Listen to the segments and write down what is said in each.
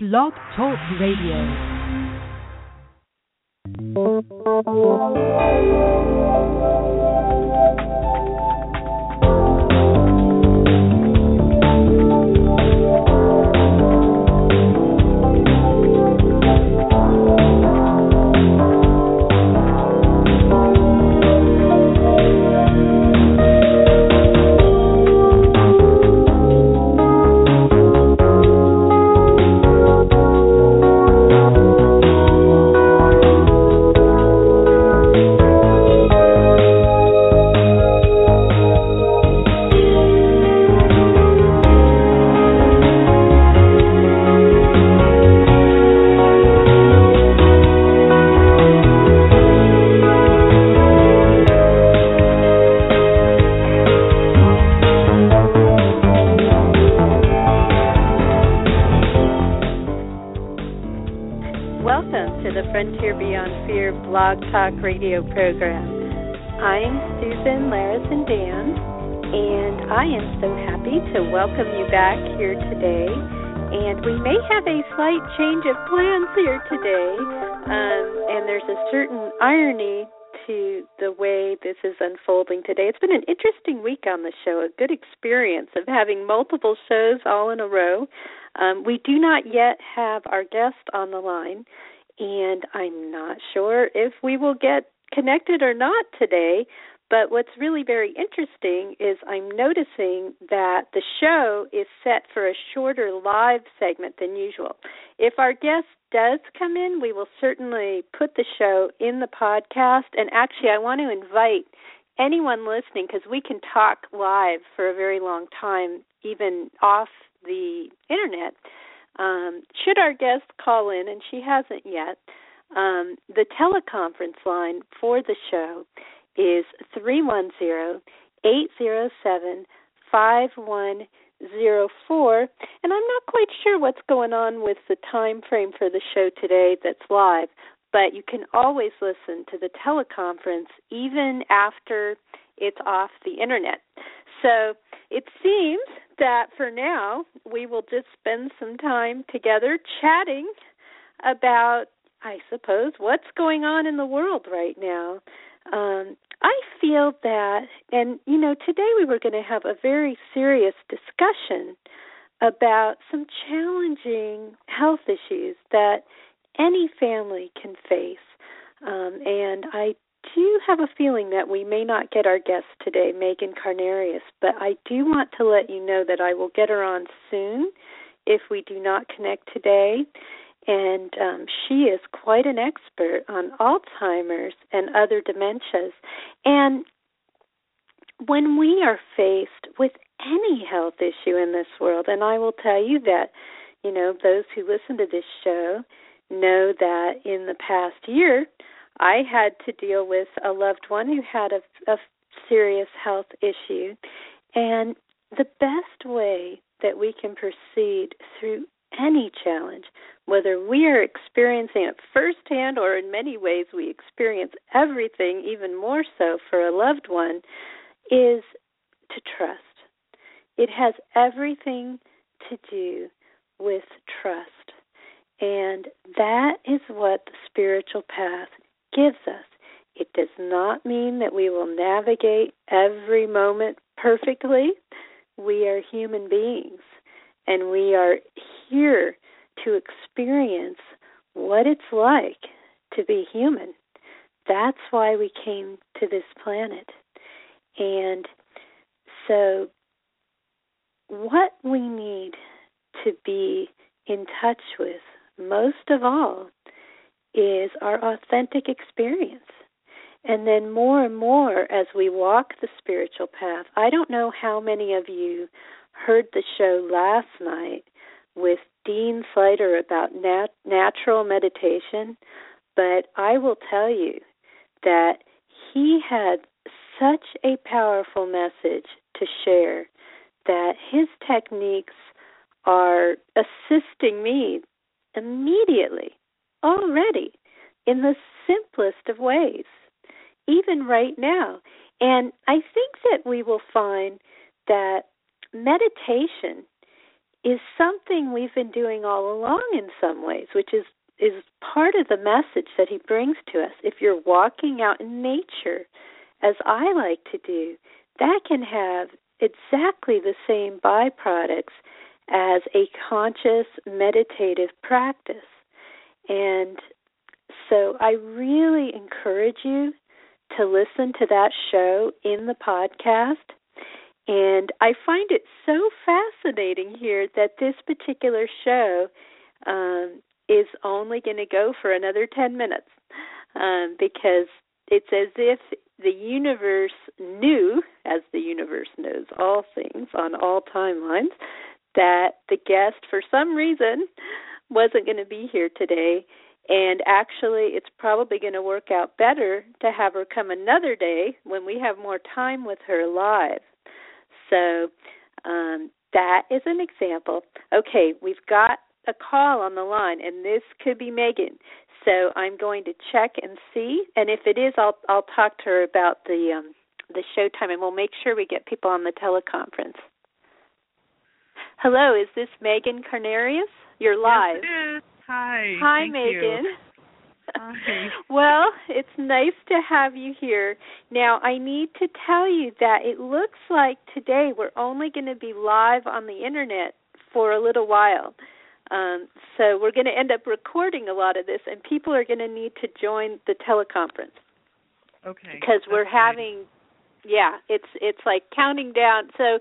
Blog Talk Radio. Talk radio program. I'm Susan Larison Dan, and I am so happy to welcome you back here today. And we may have a slight change of plans here today, um, and there's a certain irony to the way this is unfolding today. It's been an interesting week on the show, a good experience of having multiple shows all in a row. Um, we do not yet have our guest on the line, and I'm not sure if we will get connected or not today. But what's really very interesting is I'm noticing that the show is set for a shorter live segment than usual. If our guest does come in, we will certainly put the show in the podcast. And actually, I want to invite anyone listening because we can talk live for a very long time, even off the internet. Um, should our guest call in, and she hasn't yet, um, the teleconference line for the show is three one zero eight zero seven five one zero four, and I'm not quite sure what's going on with the time frame for the show today that's live, but you can always listen to the teleconference even after it's off the internet. So it seems that for now we will just spend some time together chatting about, I suppose, what's going on in the world right now. Um, I feel that, and you know, today we were going to have a very serious discussion about some challenging health issues that any family can face. Um, and I do have a feeling that we may not get our guest today, Megan Carnarius, but I do want to let you know that I will get her on soon if we do not connect today. And um, she is quite an expert on Alzheimer's and other dementias. And when we are faced with any health issue in this world, and I will tell you that, you know, those who listen to this show know that in the past year, I had to deal with a loved one who had a, a serious health issue. And the best way that we can proceed through any challenge, whether we are experiencing it firsthand or in many ways we experience everything, even more so for a loved one, is to trust. It has everything to do with trust. And that is what the spiritual path gives us. It does not mean that we will navigate every moment perfectly. We are human beings, and we are here to experience what it's like to be human. That's why we came to this planet. And so, what we need to be in touch with most of all is our authentic experience. And then more and more as we walk the spiritual path, I don't know how many of you heard the show last night with Dean Slater about nat- natural meditation, but I will tell you that he had such a powerful message to share that his techniques are assisting me immediately already in the simplest of ways, even right now. And I think that we will find that meditation is something we've been doing all along in some ways, which is is part of the message that he brings to us. If you're walking out in nature, as I like to do, that can have exactly the same byproducts as a conscious meditative practice. And so I really encourage you to listen to that show in the podcast. And I find it so fascinating here that this particular show um, is only going to go for another 10 minutes um, because it's as if the universe knew, as the universe knows all things on all timelines, that the guest, for some reason, wasn't going to be here today. And actually, it's probably going to work out better to have her come another day when we have more time with her live. So, um, that is an example. Okay, we've got a call on the line, and this could be Megan. So I'm going to check and see, and if it is, I'll I'll talk to her about the um, the show time, and we'll make sure we get people on the teleconference. Hello, is this Megan Carnarius? You're live. Yes, it is. Hi. Hi, Thank Megan. You. Hi. well, it's nice to have you here. Now, I need to tell you that it looks like today we're only going to be live on the internet for a little while. Um, so we're going to end up recording a lot of this, and people are going to need to join the teleconference. Okay. Because we're having, yeah, it's it's like counting down. So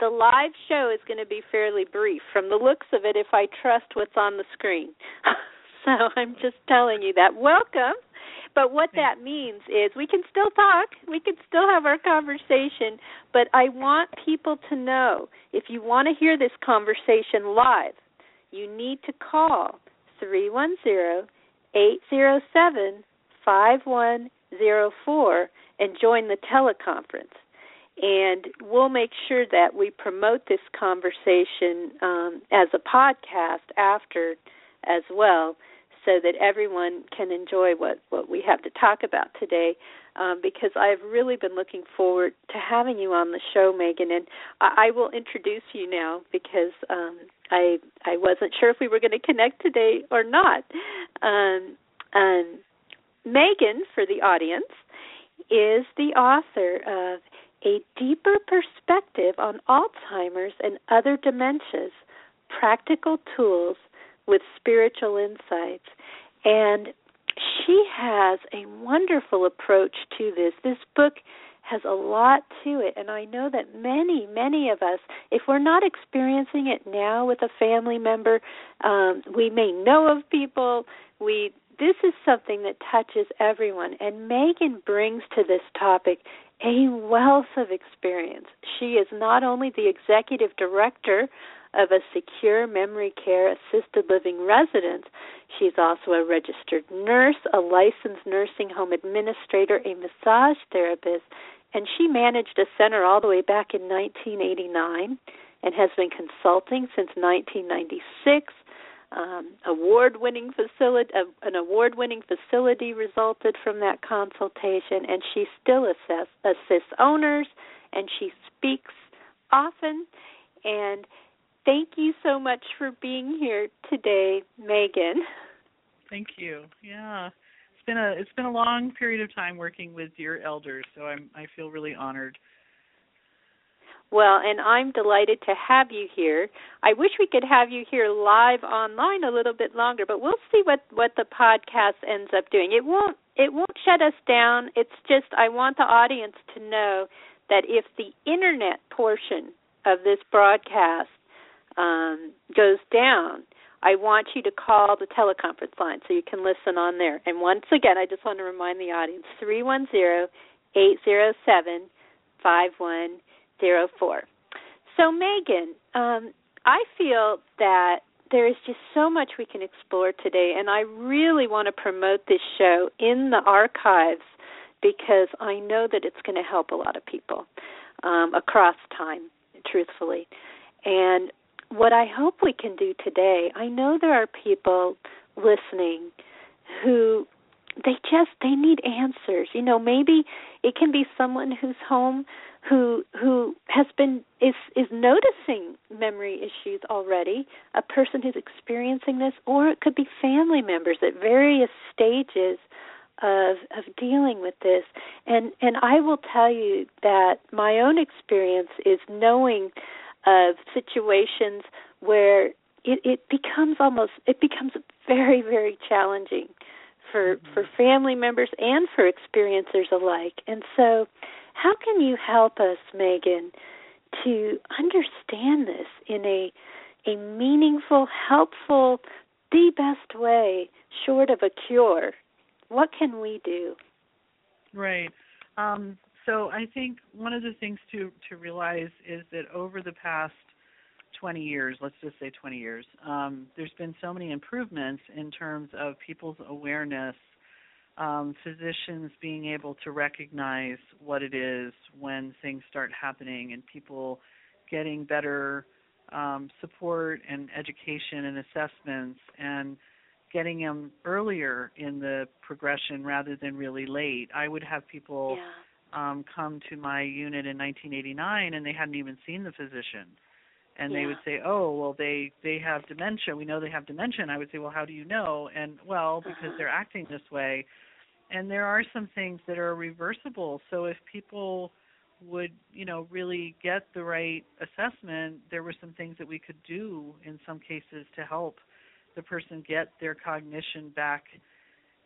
the live show is going to be fairly brief. From the looks of it, if I trust what's on the screen. so I'm just telling you that. Welcome. But what that means is we can still talk, we can still have our conversation, but I want people to know if you want to hear this conversation live, you need to call 310 807 5104 and join the teleconference. And we'll make sure that we promote this conversation um, as a podcast after as well so that everyone can enjoy what, what we have to talk about today. Um, because I've really been looking forward to having you on the show, Megan, and I, I will introduce you now because um, I I wasn't sure if we were going to connect today or not. Um, um, Megan, for the audience, is the author of A Deeper Perspective on Alzheimer's and Other Dementias Practical Tools with Spiritual Insights. And she has a wonderful approach to this. This book has a lot to it, and I know that many, many of us, if we're not experiencing it now with a family member, um, we may know of people. We this is something that touches everyone, and Megan brings to this topic a wealth of experience. She is not only the executive director of a secure memory care assisted living residence. She's also a registered nurse, a licensed nursing home administrator, a massage therapist, and she managed a center all the way back in 1989 and has been consulting since 1996. Um, award-winning facility, uh, an award-winning facility resulted from that consultation, and she still assess, assists owners, and she speaks often. And thank you so much for being here today, Megan. Thank you. Yeah. It's been a it's been a long period of time working with your elders, so I'm I feel really honored. Well, and I'm delighted to have you here. I wish we could have you here live online a little bit longer, but we'll see what what the podcast ends up doing. It won't it won't shut us down. It's just I want the audience to know that if the internet portion of this broadcast um, goes down, I want you to call the teleconference line so you can listen on there. And once again, I just want to remind the audience three one zero eight zero seven five one zero four. So, Megan, um, I feel that there is just so much we can explore today, and I really want to promote this show in the archives because I know that it's going to help a lot of people um, across time, truthfully. And what I hope we can do today, I know there are people listening who they just they need answers. You know, maybe it can be someone who's home who who has been is is noticing memory issues already. A person who's experiencing this or it could be family members at various stages of of dealing with this. And and I will tell you that my own experience is knowing of situations where it it becomes almost it becomes very very challenging for mm-hmm. for family members and for experiencers alike. And so how can you help us megan to understand this in a a meaningful helpful the best way short of a cure what can we do? Right. Um, so I think one of the things to to realize is that over the past 20 years, let's just say 20 years, um, there's been so many improvements in terms of people's awareness, um, physicians being able to recognize what it is when things start happening, and people getting better um, support and education and assessments and getting them earlier in the progression rather than really late. I would have people yeah. um come to my unit in 1989 and they hadn't even seen the physician. And yeah. they would say, "Oh, well they they have dementia. We know they have dementia." And I would say, "Well, how do you know?" And well, because uh-huh. they're acting this way. And there are some things that are reversible. So if people would, you know, really get the right assessment, there were some things that we could do in some cases to help the person get their cognition back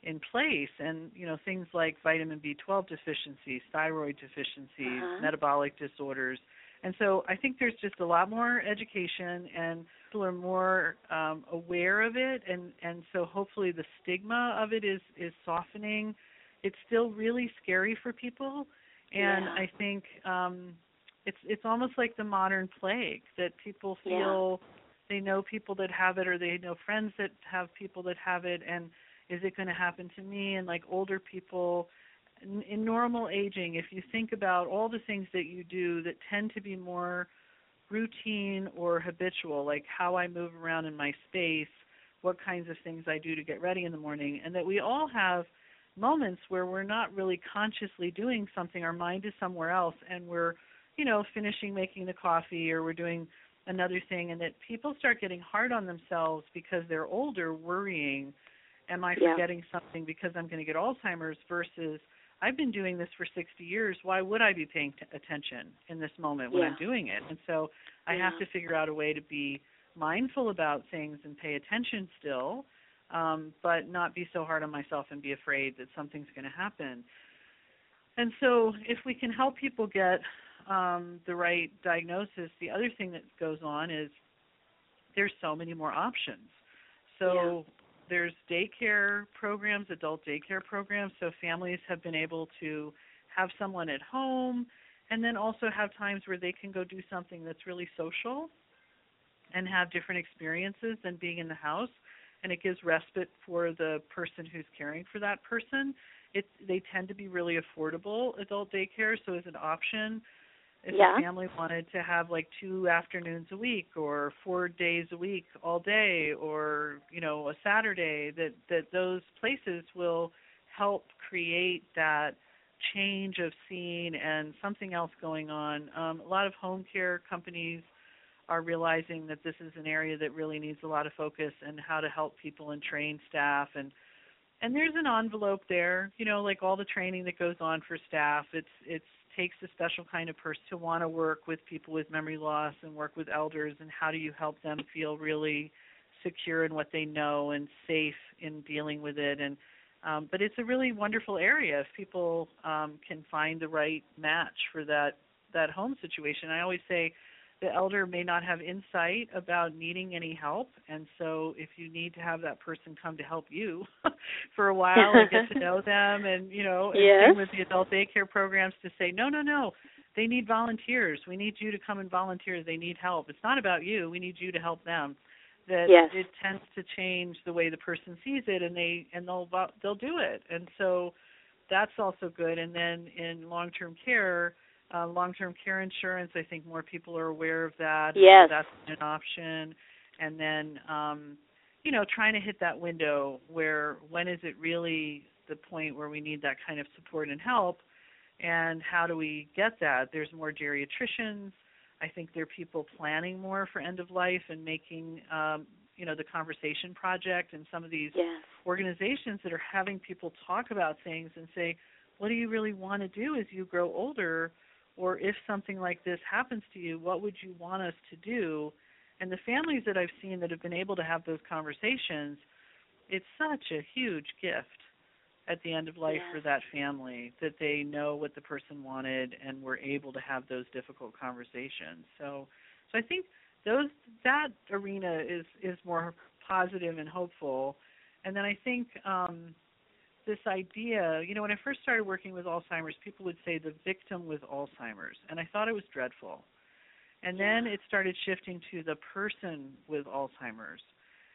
in place and you know things like vitamin B12 deficiencies, thyroid deficiencies, uh-huh. metabolic disorders. And so I think there's just a lot more education and people are more um, aware of it and and so hopefully the stigma of it is is softening. It's still really scary for people and yeah. I think um it's it's almost like the modern plague that people feel yeah they know people that have it or they know friends that have people that have it and is it going to happen to me and like older people in, in normal aging if you think about all the things that you do that tend to be more routine or habitual like how I move around in my space what kinds of things I do to get ready in the morning and that we all have moments where we're not really consciously doing something our mind is somewhere else and we're you know finishing making the coffee or we're doing another thing and that people start getting hard on themselves because they're older worrying am i yeah. forgetting something because i'm going to get alzheimer's versus i've been doing this for 60 years why would i be paying t- attention in this moment when yeah. i'm doing it and so i yeah. have to figure out a way to be mindful about things and pay attention still um, but not be so hard on myself and be afraid that something's going to happen and so if we can help people get um, the right diagnosis, the other thing that goes on is there's so many more options. So. There's daycare programs, adult daycare programs. So families have been able to have someone at home and then also have times where they can go do something that's really social and have different experiences than being in the house and it gives respite for the person who's caring for that person it they tend to be really affordable adult daycare so as an option if yeah. a family wanted to have like two afternoons a week or four days a week all day or you know a saturday that that those places will help create that change of scene and something else going on um, a lot of home care companies are realizing that this is an area that really needs a lot of focus and how to help people and train staff and and there's an envelope there you know like all the training that goes on for staff it's it's takes a special kind of person to want to work with people with memory loss and work with elders and how do you help them feel really secure in what they know and safe in dealing with it and um, but it's a really wonderful area if people um, can find the right match for that that home situation. I always say the elder may not have insight about needing any help and so if you need to have that person come to help you for a while and get to know them and you know yes. with the adult daycare programs to say no no no they need volunteers. We need you to come and volunteer. They need help. It's not about you. We need you to help them. That yes. it tends to change the way the person sees it and they and they'll they'll do it. And so that's also good. And then in long term care uh, long-term care insurance. I think more people are aware of that. Yes, so that's an option. And then, um, you know, trying to hit that window where when is it really the point where we need that kind of support and help? And how do we get that? There's more geriatricians. I think there are people planning more for end of life and making um, you know the conversation project and some of these yes. organizations that are having people talk about things and say, what do you really want to do as you grow older? Or if something like this happens to you, what would you want us to do? And the families that I've seen that have been able to have those conversations, it's such a huge gift at the end of life yes. for that family that they know what the person wanted and were able to have those difficult conversations. So so I think those that arena is is more positive and hopeful. And then I think um this idea, you know, when I first started working with Alzheimer's, people would say the victim with Alzheimer's, and I thought it was dreadful. And yeah. then it started shifting to the person with Alzheimer's.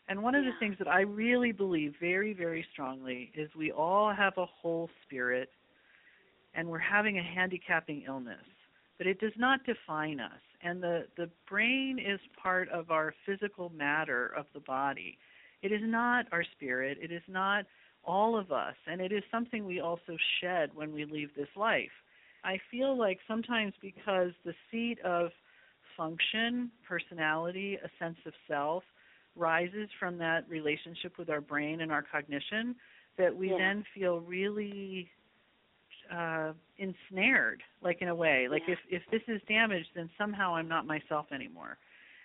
And one of yeah. the things that I really believe very, very strongly is we all have a whole spirit and we're having a handicapping illness, but it does not define us. And the, the brain is part of our physical matter of the body. It is not our spirit, it is not all of us, and it is something we also shed when we leave this life. I feel like sometimes because the seat of function, personality, a sense of self rises from that relationship with our brain and our cognition, that we yeah. then feel really uh ensnared like in a way like yeah. if if this is damaged then somehow i'm not myself anymore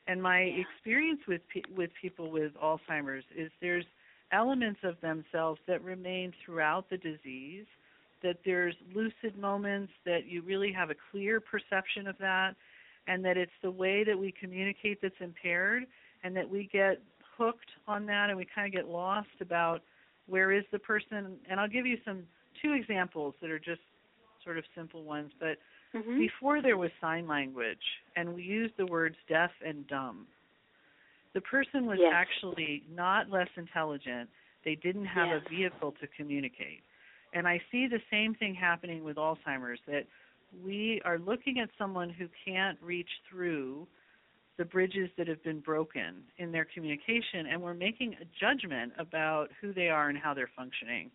and my yeah. experience with pe- with people with alzheimer's is there's elements of themselves that remain throughout the disease that there's lucid moments that you really have a clear perception of that and that it's the way that we communicate that's impaired and that we get hooked on that and we kind of get lost about where is the person and I'll give you some two examples that are just sort of simple ones but mm-hmm. before there was sign language and we used the words deaf and dumb the person was yes. actually not less intelligent they didn't have yes. a vehicle to communicate and I see the same thing happening with Alzheimer's that we are looking at someone who can't reach through the bridges that have been broken in their communication and we're making a judgment about who they are and how they're functioning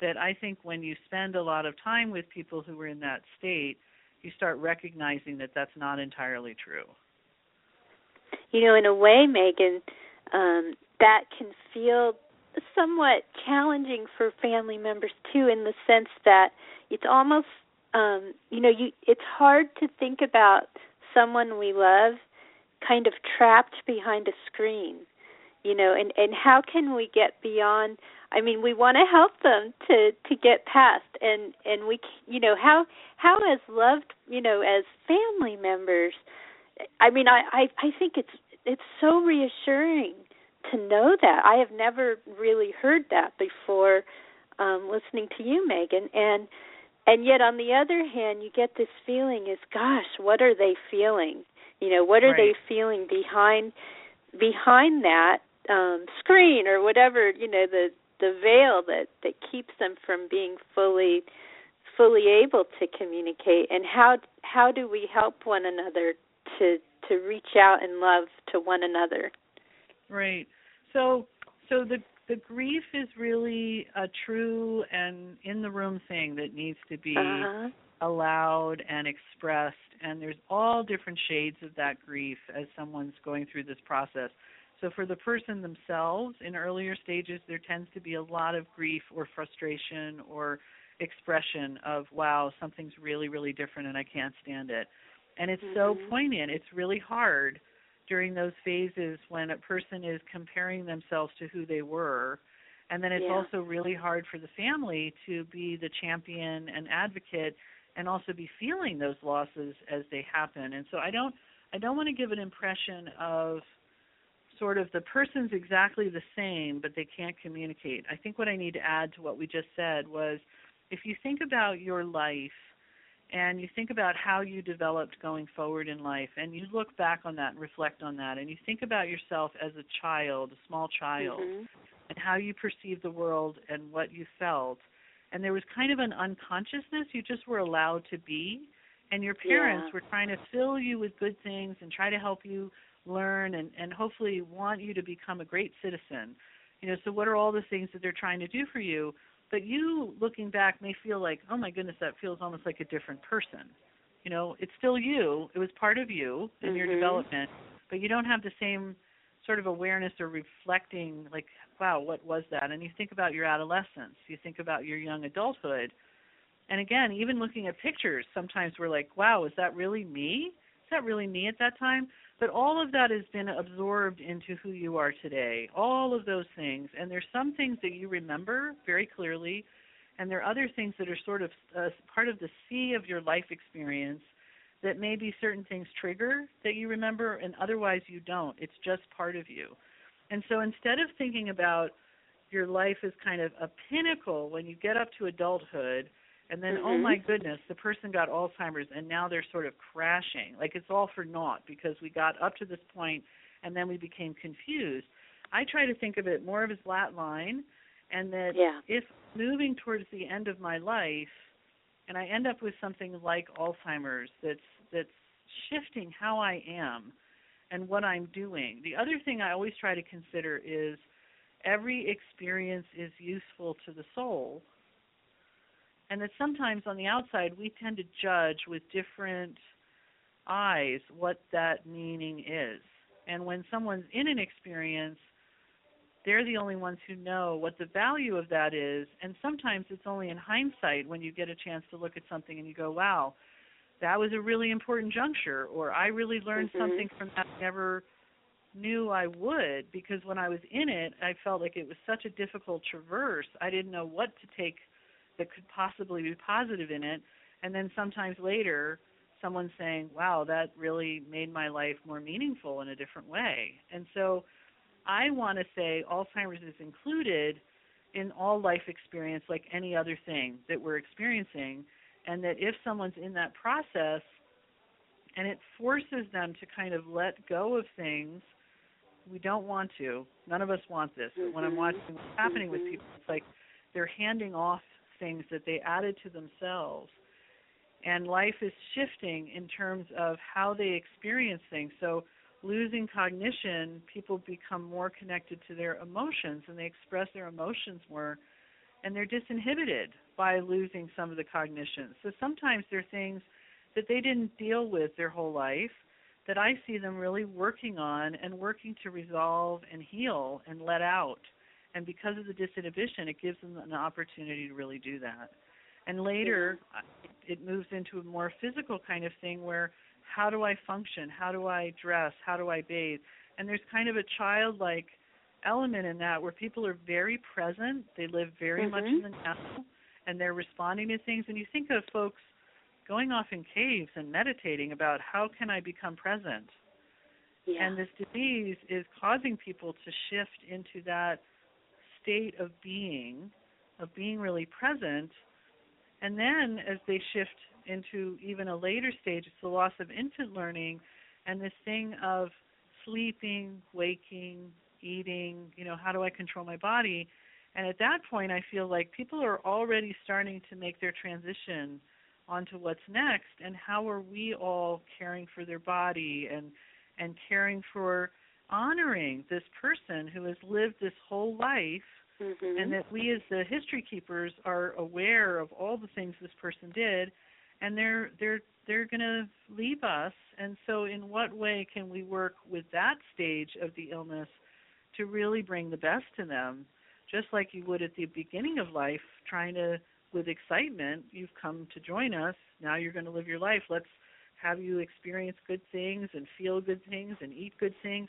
that I think when you spend a lot of time with people who are in that state you start recognizing that that's not entirely true you know in a way Megan um that can feel somewhat challenging for family members too in the sense that it's almost um you know you it's hard to think about someone we love kind of trapped behind a screen you know and and how can we get beyond i mean we want to help them to to get past and and we you know how how as loved you know as family members i mean i i i think it's it's so reassuring to know that. I have never really heard that before um listening to you megan. And and yet on the other hand you get this feeling is gosh what are they feeling? You know what are right. they feeling behind behind that um screen or whatever you know the the veil that that keeps them from being fully fully able to communicate? And how how do we help one another to to reach out and love to one another. Right. So so the the grief is really a true and in the room thing that needs to be uh-huh. allowed and expressed and there's all different shades of that grief as someone's going through this process. So for the person themselves in earlier stages there tends to be a lot of grief or frustration or expression of wow something's really really different and I can't stand it and it's mm-hmm. so poignant it's really hard during those phases when a person is comparing themselves to who they were and then it's yeah. also really hard for the family to be the champion and advocate and also be feeling those losses as they happen and so i don't i don't want to give an impression of sort of the person's exactly the same but they can't communicate i think what i need to add to what we just said was if you think about your life and you think about how you developed going forward in life and you look back on that and reflect on that and you think about yourself as a child a small child mm-hmm. and how you perceived the world and what you felt and there was kind of an unconsciousness you just were allowed to be and your parents yeah. were trying to fill you with good things and try to help you learn and and hopefully want you to become a great citizen you know so what are all the things that they're trying to do for you but you looking back may feel like, oh my goodness, that feels almost like a different person. You know, it's still you. It was part of you in mm-hmm. your development, but you don't have the same sort of awareness or reflecting like, wow, what was that? And you think about your adolescence, you think about your young adulthood. And again, even looking at pictures, sometimes we're like, wow, is that really me? Is that really me at that time? But all of that has been absorbed into who you are today. All of those things. And there's some things that you remember very clearly, and there are other things that are sort of uh, part of the sea of your life experience that maybe certain things trigger that you remember and otherwise you don't. It's just part of you. And so instead of thinking about your life as kind of a pinnacle when you get up to adulthood, and then oh mm-hmm. oh my goodness the person got alzheimer's and now they're sort of crashing like it's all for naught because we got up to this point and then we became confused i try to think of it more of as flat line and that yeah. if moving towards the end of my life and i end up with something like alzheimer's that's that's shifting how i am and what i'm doing the other thing i always try to consider is every experience is useful to the soul and that sometimes on the outside we tend to judge with different eyes what that meaning is. And when someone's in an experience, they're the only ones who know what the value of that is. And sometimes it's only in hindsight when you get a chance to look at something and you go, wow, that was a really important juncture, or I really learned mm-hmm. something from that I never knew I would because when I was in it, I felt like it was such a difficult traverse. I didn't know what to take that could possibly be positive in it. And then sometimes later someone saying wow that really made my life more meaningful in a different way. And so i want to say alzheimer's is included in all life experience like any other thing that we're experiencing and that if someone's in that process and it forces them to kind of let go of things we don't want to. None of us want this. But when i'm watching what's happening with people it's like they're handing off things that they added to themselves. And life is shifting in terms of how they experience things. So, losing cognition, people become more connected to their emotions and they express their emotions more. And they're disinhibited by losing some of the cognition. So, sometimes there are things that they didn't deal with their whole life that I see them really working on and working to resolve and heal and let out and because of the disinhibition, it gives them an opportunity to really do that. And later, it moves into a more physical kind of thing where how do I function? How do I dress? How do I bathe? And there's kind of a childlike element in that where people are very present. They live very mm-hmm. much in the now, and they're responding to things. And you think of folks going off in caves and meditating about how can I become present. Yeah. And this disease is causing people to shift into that state of being, of being really present. And then as they shift into even a later stage, it's the loss of infant learning and this thing of sleeping, waking, eating, you know, how do I control my body? And at that point, I feel like people are already starting to make their transition onto what's next and how are we all caring for their body and and caring for honoring this person who has lived this whole life mm-hmm. and that we as the history keepers are aware of all the things this person did and they're they're they're going to leave us. And so in what way can we work with that stage of the illness to really bring the best to them? Just like you would at the beginning of life trying to with excitement you've come to join us. Now you're going to live your life. Let's have you experience good things and feel good things and eat good things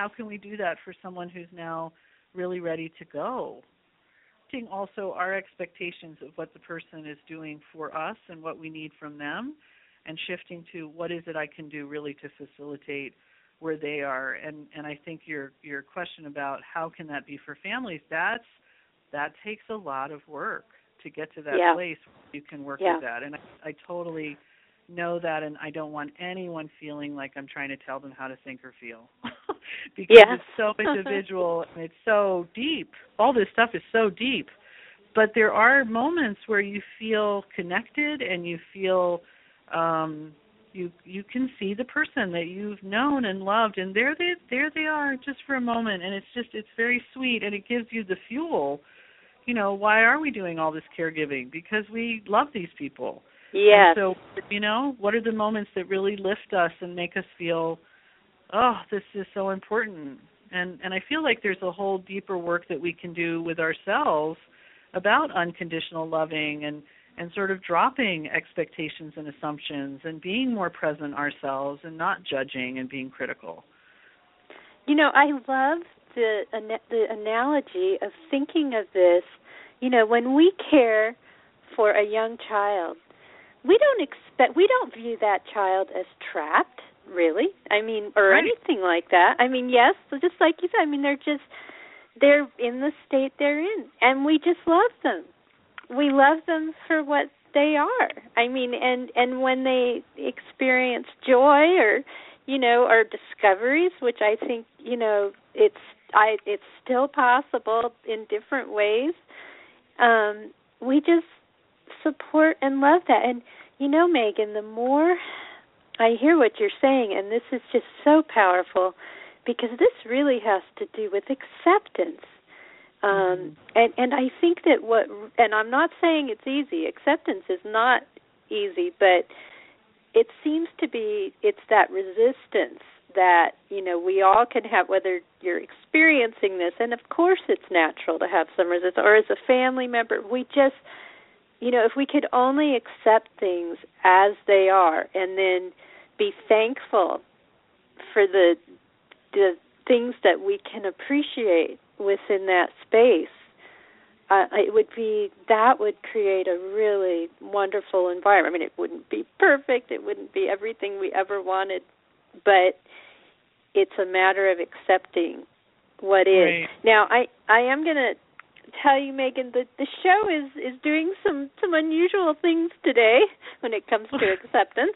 how can we do that for someone who's now really ready to go. Also, our expectations of what the person is doing for us and what we need from them, and shifting to what is it I can do really to facilitate where they are. And and I think your your question about how can that be for families that's that takes a lot of work to get to that yeah. place where you can work yeah. with that. And I, I totally know that and I don't want anyone feeling like I'm trying to tell them how to think or feel. because yeah. it's so individual and it's so deep. All this stuff is so deep. But there are moments where you feel connected and you feel um you you can see the person that you've known and loved and there they there they are just for a moment and it's just it's very sweet and it gives you the fuel you know, why are we doing all this caregiving? Because we love these people. yeah so, you know, what are the moments that really lift us and make us feel, oh, this is so important? And and I feel like there's a whole deeper work that we can do with ourselves about unconditional loving and and sort of dropping expectations and assumptions and being more present ourselves and not judging and being critical. You know, I love the the analogy of thinking of this. You know, when we care for a young child, we don't expect we don't view that child as trapped, really. I mean, or right. anything like that. I mean, yes, just like you said. I mean, they're just they're in the state they're in, and we just love them. We love them for what they are. I mean, and and when they experience joy or you know or discoveries, which I think you know it's I it's still possible in different ways. Um, we just support and love that. And you know, Megan, the more I hear what you're saying, and this is just so powerful because this really has to do with acceptance. Um, mm-hmm. and and I think that what and I'm not saying it's easy. Acceptance is not easy, but it seems to be it's that resistance that you know we all can have whether you're experiencing this and of course it's natural to have some resistance or as a family member we just you know if we could only accept things as they are and then be thankful for the the things that we can appreciate within that space uh, it would be that would create a really wonderful environment. I mean, it wouldn't be perfect, it wouldn't be everything we ever wanted, but it's a matter of accepting what is. Right. Now, I I am going to tell you, Megan, that the show is is doing some some unusual things today when it comes to acceptance.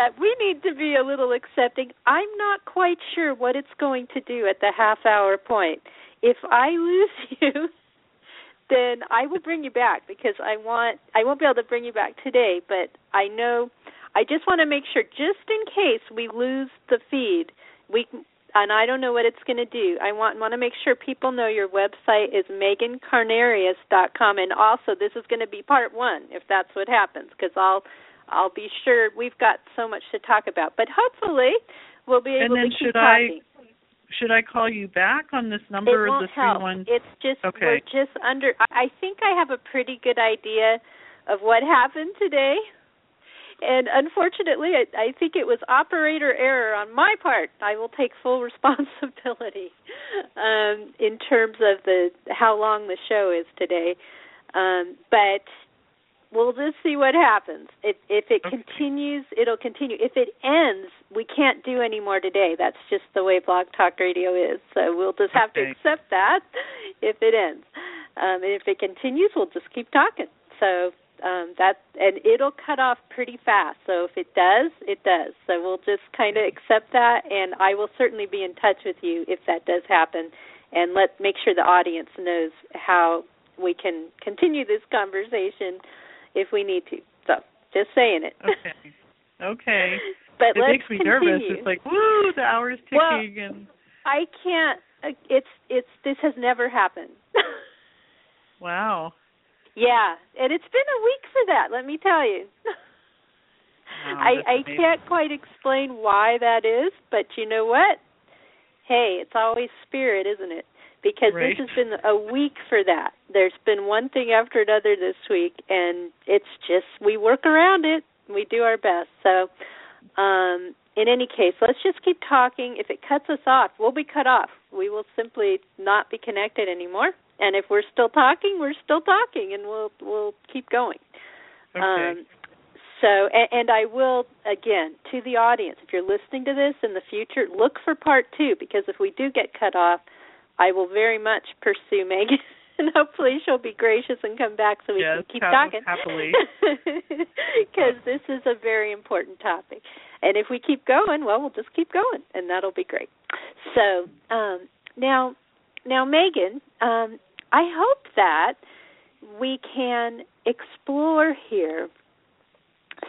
That we need to be a little accepting. I'm not quite sure what it's going to do at the half hour point. If I lose you, then I will bring you back because I want I won't be able to bring you back today, but I know I just want to make sure, just in case we lose the feed, we and I don't know what it's going to do. I want want to make sure people know your website is megancarnarius.com, and also this is going to be part one if that's what happens, because I'll I'll be sure we've got so much to talk about. But hopefully, we'll be able to. and then to keep should talking. I, should I call you back on this number it or won't the help. one? It's just okay. we're just under. I think I have a pretty good idea of what happened today and unfortunately, I, I think it was operator error on my part. I will take full responsibility um, in terms of the how long the show is today. Um, but we'll just see what happens. If if it okay. continues, it'll continue. If it ends, we can't do any more today. That's just the way Blog Talk Radio is. So we'll just have okay. to accept that if it ends. Um, and if it continues, we'll just keep talking. So um, that and it'll cut off pretty fast. So if it does, it does. So we'll just kind of accept that, and I will certainly be in touch with you if that does happen, and let make sure the audience knows how we can continue this conversation if we need to. So just saying it. Okay. Okay. but it makes me continue. nervous. It's like, woo, the hour's ticking, well, and I can't. uh, It's it's this has never happened. wow. Yeah, and it's been a week for that. Let me tell you. Wow, I I amazing. can't quite explain why that is, but you know what? Hey, it's always spirit, isn't it? Because Right. this has been a week for that. There's been one thing after another this week, and it's just we work around it. We do our best. So, um, in any case, let's just keep talking. If it cuts us off, we'll be cut off. We will simply not be connected anymore. And if we're still talking, we're still talking, and we'll we'll keep going. Okay. Um, so, and, and I will again to the audience. If you're listening to this in the future, look for part two because if we do get cut off, I will very much pursue Megan, and hopefully she'll be gracious and come back so we Yes, can keep hap- talking. happily. Because this is a very important topic, and if we keep going, well, we'll just keep going, and that'll be great. So, um, now, now, Megan, um, I hope that we can explore here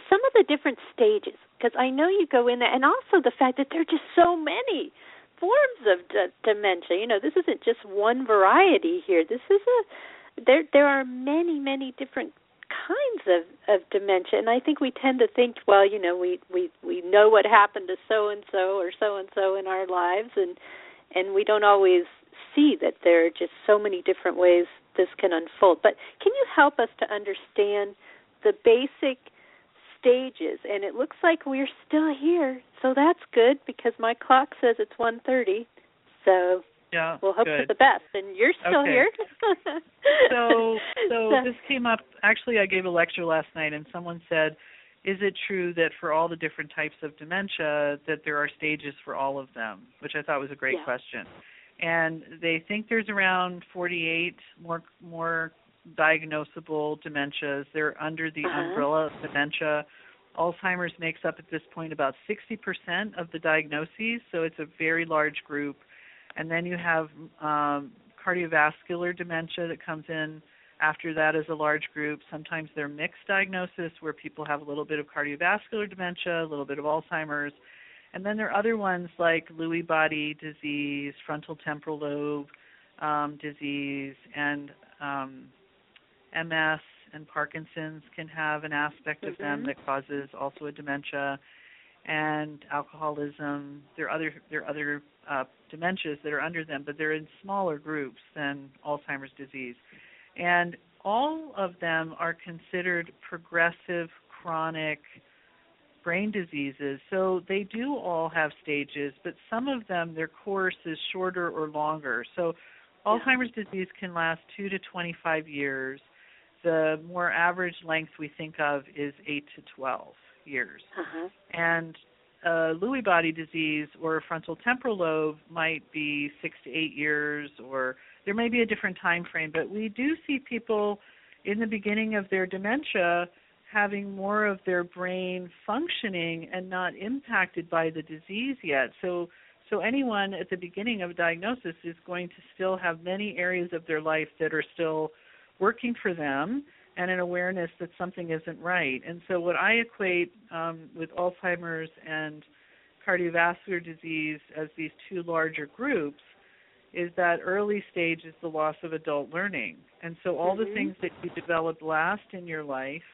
some of the different stages because I know you go in there, and also the fact that there are just so many forms of d- dementia. You know, this isn't just one variety here. This is a there there are many many different kinds of of dementia and I think we tend to think well you know we we we know what happened to so and so or so and so in our lives and and we don't always see that there are just so many different ways this can unfold but can you help us to understand the basic stages and it looks like we're still here so that's good because my clock says it's 1:30 so yeah, we'll hope good. for the best. And you're still Okay. here. so so this came up actually I gave a lecture last night and someone said is it true that for all the different types of dementia that there are stages for all of them which I thought was a great Yeah. question and they think there's around 48 more more diagnosable dementias they're under the Uh-huh. umbrella of dementia Alzheimer's makes up at this point about 60% of the diagnoses so it's a very large group and then you have um, cardiovascular dementia that comes in after that as a large group. Sometimes they're mixed diagnosis where people have a little bit of cardiovascular dementia, a little bit of Alzheimer's. And then there are other ones like Lewy body disease, frontal temporal lobe um, disease, and um, MS and Parkinson's can have an aspect of them Mhm. that causes also a dementia and alcoholism. There are other there are other uh, dementias that are under them, but they're in smaller groups than Alzheimer's disease. And all of them are considered progressive chronic brain diseases. So they do all have stages, but some of them their course is shorter or longer. So Yeah. Alzheimer's disease can last 2 to 25 years. The more average length we think of is 8 to 12 years uh-huh. and uh, Lewy body disease or frontal temporal lobe might be six to eight years, or there may be a different time frame. But we do see people in the beginning of their dementia having more of their brain functioning and not impacted by the disease yet. So, so anyone at the beginning of a diagnosis is going to still have many areas of their life that are still working for them and an awareness that something isn't right. And so, what I equate um, with Alzheimer's and cardiovascular disease as these two larger groups is that early stage is the loss of adult learning. And so, all the Mhm. things that you developed last in your life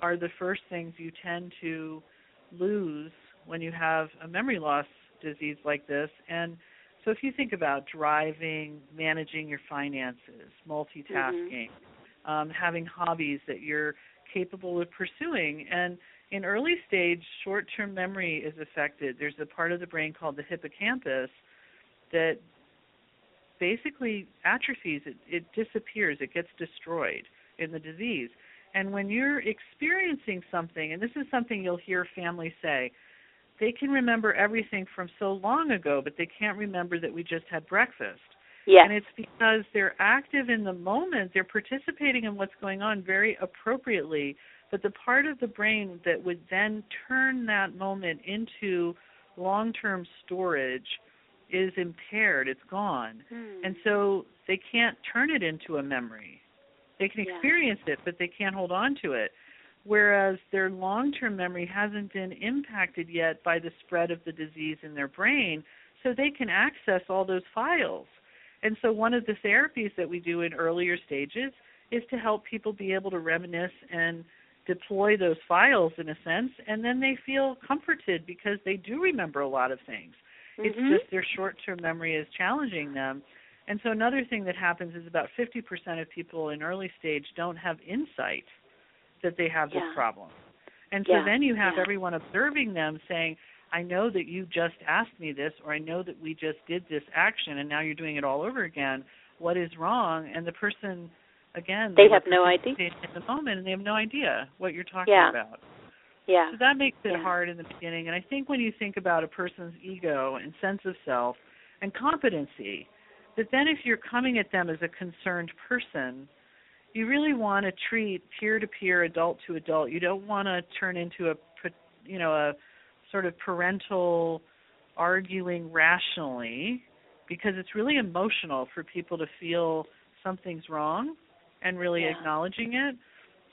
are the first things you tend to lose when you have a memory loss disease like this. And so, if you think about driving, managing your finances, multitasking, um, having hobbies that you're capable of pursuing. And in early stage, short term memory is affected. There's a part of the brain called the hippocampus that basically atrophies, it, it disappears, it gets destroyed in the disease. And when you're experiencing something, and this is something you'll hear families say, they can remember everything from so long ago, but they can't remember that we just had breakfast. Yes. And it's because they're active in the moment, they're participating in what's going on very appropriately. But the part of the brain that would then turn that moment into long term storage is impaired, it's gone. Hmm. And so they can't turn it into a memory. They can Yeah. experience it, but they can't hold on to it. Whereas their long term memory hasn't been impacted yet by the spread of the disease in their brain, so they can access all those files. And so, one of the therapies that we do in earlier stages is to help people be able to reminisce and deploy those files in a sense, and then they feel comforted because they do remember a lot of things. It's Mhm. just their short term memory is challenging them. And so, another thing that happens is about 50% of people in early stage don't have insight that they have this Yeah. problem. And so Yeah, then you have yeah. everyone observing them saying, I know that you just asked me this, or I know that we just did this action, and now you're doing it all over again. What is wrong? And the person, again, They have no idea. in the moment, and they have no idea what you're talking Yeah. about. yeah. So that makes it Yeah. hard in the beginning. And I think when you think about a person's ego and sense of self and competency, that then if you're coming at them as a concerned person, you really want to treat peer to peer, adult to adult. You don't want to turn into a, you know, a sort of parental arguing rationally because it's really emotional for people to feel something's wrong and really Yeah. acknowledging it.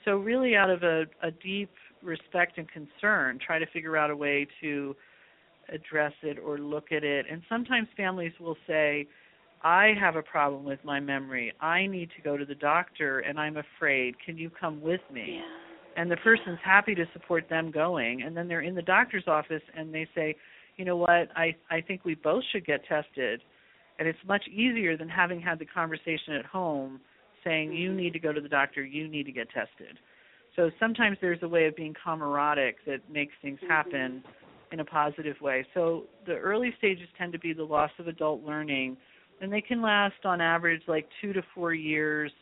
So really out of a, a deep respect and concern, try to figure out a way to address it or look at it. And sometimes families will say, I have a problem with my memory. I need to go to the doctor and I'm afraid. Can you come with me? Yeah. And the person's happy to support them going and then they're in the doctor's office and they say, "You know what? I I think we both should get tested." And it's much easier than having had the conversation at home saying, "You Mhm. need to go to the doctor. You need to get tested." So sometimes there's a way of being camaraderie that makes things happen in a positive way. So the early stages tend to be the loss of adult learning and they can last on average like two to four years.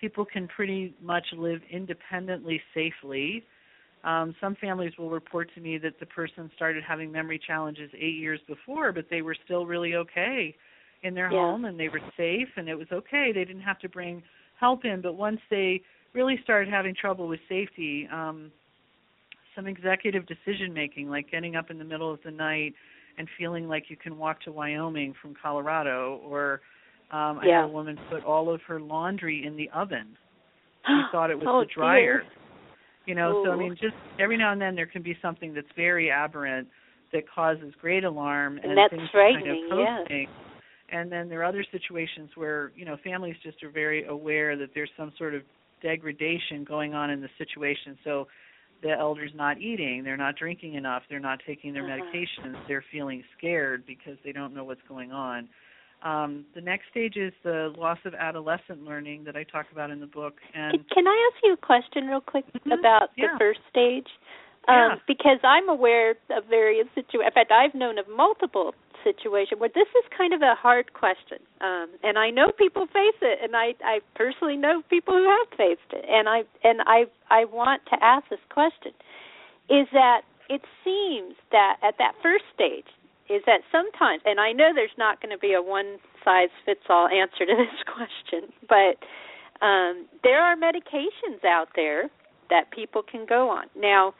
People can pretty much live independently safely. Um, some families will report to me that the person started having memory challenges eight years before, but they were still really okay in their Yeah. home and they were safe and it was okay. They didn't have to bring help in, but once they really started having trouble with safety, um, some executive decision making, like getting up in the middle of the night and feeling like you can walk to Wyoming from Colorado, or um, I Yeah. had a woman put all of her laundry in the oven. She thought it was oh, the dryer. Dear. You know, so I mean, just every now and then there can be something that's very aberrant that causes great alarm And that's things are kind of frightening, yes. And then there are other situations where you know families just are very aware that there's some sort of degradation going on in the situation. So the elder's not eating, they're not drinking enough, they're not taking their Uh-huh. medications, they're feeling scared because they don't know what's going on. Um, the next stage is the loss of adolescent learning that I talk about in the book, and Can, can I ask you a question real quick Mhm. about Yeah. the first stage? Um, Yeah. Because I'm aware of various situations. In fact, I've known of multiple situations where this is kind of a hard question, um, and I know people face it, and I, I personally know people who have faced it, and I and I I want to ask this question: is that it seems that at that first stage is that sometimes, and I know there's not going to be a one size fits all answer to this question, but um, there are medications out there that people can go on. Now,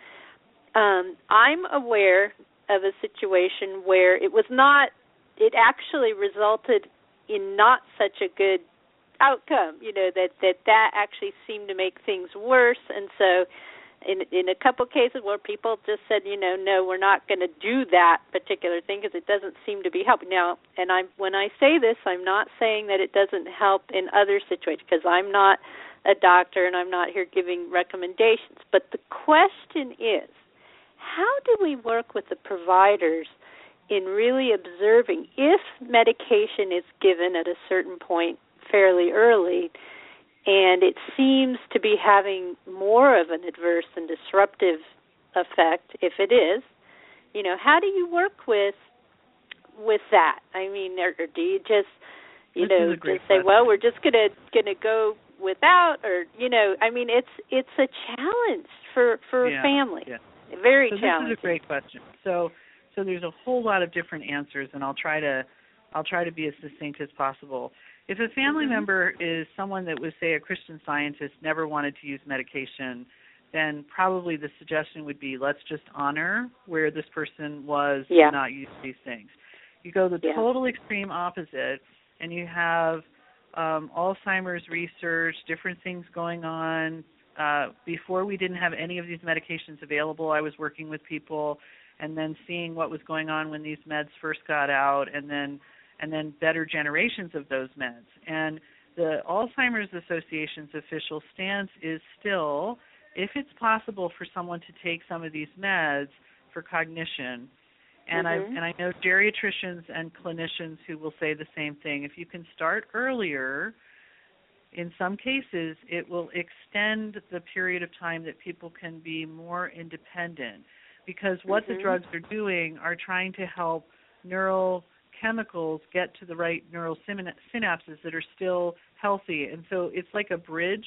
um, I'm aware of a situation where it was not, it actually resulted in not such a good outcome. You know that that that actually seemed to make things worse, and so in in a couple cases where people just said, you know, no, we're not going to do that particular thing because it doesn't seem to be helping. Now, and I'm when I say this, I'm not saying that it doesn't help in other situations because I'm not a doctor and I'm not here giving recommendations. But the question is, how do we work with the providers in really observing if medication is given at a certain point fairly early? and it seems to be having more of an adverse and disruptive effect if it is you know how do you work with with that i mean or, or do you just you This know just say well we're just going to going to go without or you know i mean it's it's a challenge for for Yeah, a family yeah. Very so this is a great question. So so there's a whole lot of different answers and I'll try to I'll try to be as succinct as possible. If a family Mhm. member is someone that was say a Christian scientist never wanted to use medication, then probably the suggestion would be let's just honor where this person was Yeah. and not use these things. You go the Yeah. total extreme opposite and you have um, Alzheimer's research, different things going on. Uh, before we didn't have any of these medications available, I was working with people and then seeing what was going on when these meds first got out and then and then better generations of those meds. And the Alzheimer's Association's official stance is still if it's possible for someone to take some of these meds for cognition and I Mhm. and I know geriatricians and clinicians who will say the same thing. If you can start earlier, in some cases it will extend the period of time that people can be more independent because what the Mhm. drugs are doing are trying to help neural chemicals get to the right neural synapses that are still healthy and so it's like a bridge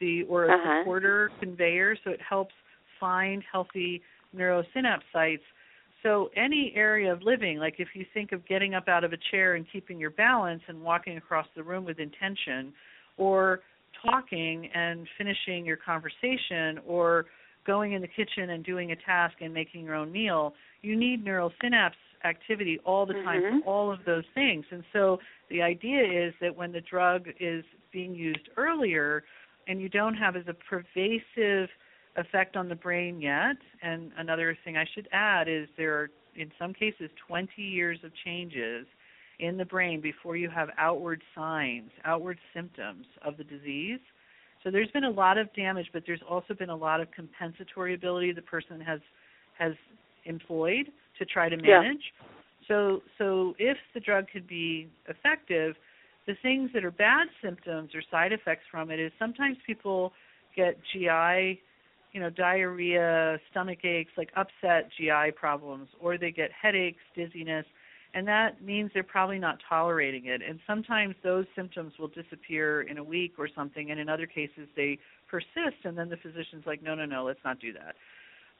the or a Uh-huh. supporter conveyor so it helps find healthy neurosynapse sites so any area of living like if you think of getting up out of a chair and keeping your balance and walking across the room with intention or talking and finishing your conversation or going in the kitchen and doing a task and making your own meal you need neural synapse activity all the time Mhm. for all of those things and so the idea is that when the drug is being used earlier and you don't have as a pervasive effect on the brain yet and another thing I should add is there are in some cases 20 years of changes in the brain before you have outward signs, outward symptoms of the disease. So there's been a lot of damage, but there's also been a lot of compensatory ability the person has has employed to try to manage. Yeah. So so if the drug could be effective, the things that are bad symptoms or side effects from it is sometimes people get GI, you know, diarrhea, stomach aches, like upset GI problems, or they get headaches, dizziness, and that means they're probably not tolerating it. And sometimes those symptoms will disappear in a week or something, and in other cases they persist, and then the physician's like, no, no, no, let's not do that.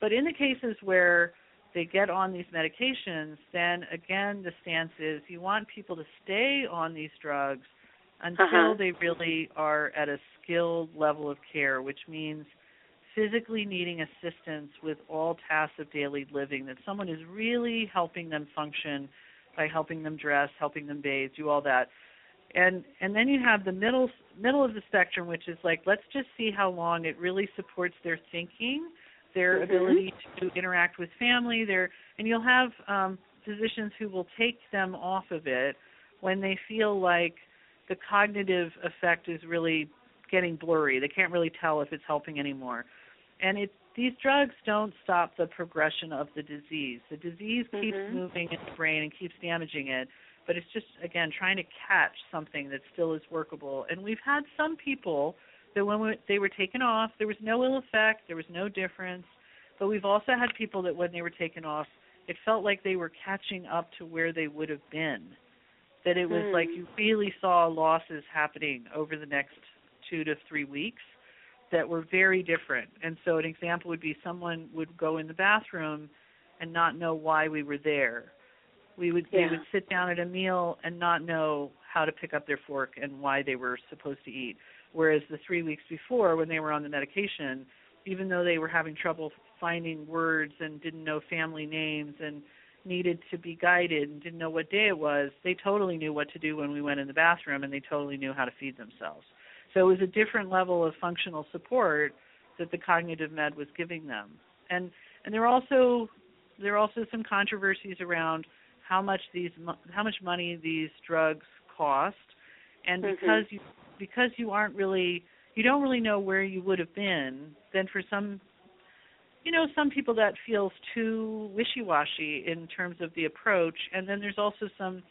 But in the cases where they get on these medications, then again, the stance is you want people to stay on these drugs until Uh-huh. they really are at a skilled level of care, which means physically needing assistance with all tasks of daily living, that someone is really helping them function by helping them dress, helping them bathe, do all that. And and then you have the middle middle of the spectrum, which is like let's just see how long it really supports their thinking, their Mhm. ability to interact with family, their and you'll have um, physicians who will take them off of it when they feel like the cognitive effect is really getting blurry. They can't really tell if it's helping anymore. And it these drugs don't stop the progression of the disease. The disease keeps Mhm. moving in the brain and keeps damaging it, but it's just again trying to catch something that still is workable. And we've had some people that when we, they were taken off, there was no ill effect, there was no difference. But we've also had people that when they were taken off, it felt like they were catching up to where they would have been. That it was Hmm. like you really saw losses happening over the next two to three weeks that were very different. And so an example would be someone would go in the bathroom and not know why we were there. We would they would sit down at a meal and not know how to pick up their fork and why they were supposed to eat. Whereas the three weeks before when they were on the medication, even though they were having trouble finding words and didn't know family names and needed to be guided and didn't know what day it was, they totally knew what to do when we went in the bathroom and they totally knew how to feed themselves. So it was a different level of functional support that the cognitive med was giving them. And and there are also there are also some controversies around how much these how much money these drugs cost and Mhm. because you because you aren't really you don't really know where you would have been then for some you know some people that feels too wishy-washy in terms of the approach and then there's also some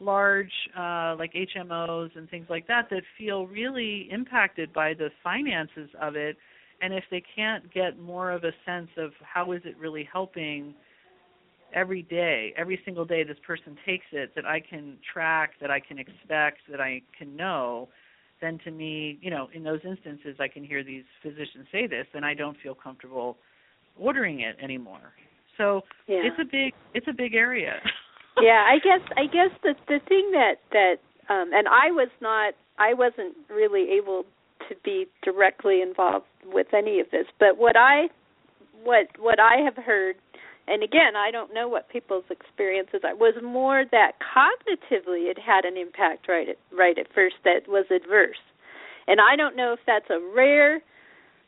large uh like HMOs and things like that that feel really impacted by the finances of it. And if they can't get more of a sense of how is it really helping every day every single day this person takes it that I can track that I can expect that I can know then to me you know in those instances I can hear these physicians say this and I don't feel comfortable ordering it anymore. So Yeah. it's a big it's a big area yeah, I guess I guess the the thing that that um and I was not I wasn't really able to be directly involved with any of this, but what I what what I have heard and again, I don't know what people's experiences are. Was more that cognitively it had an impact right at right at first that was adverse, and I don't know if that's a rare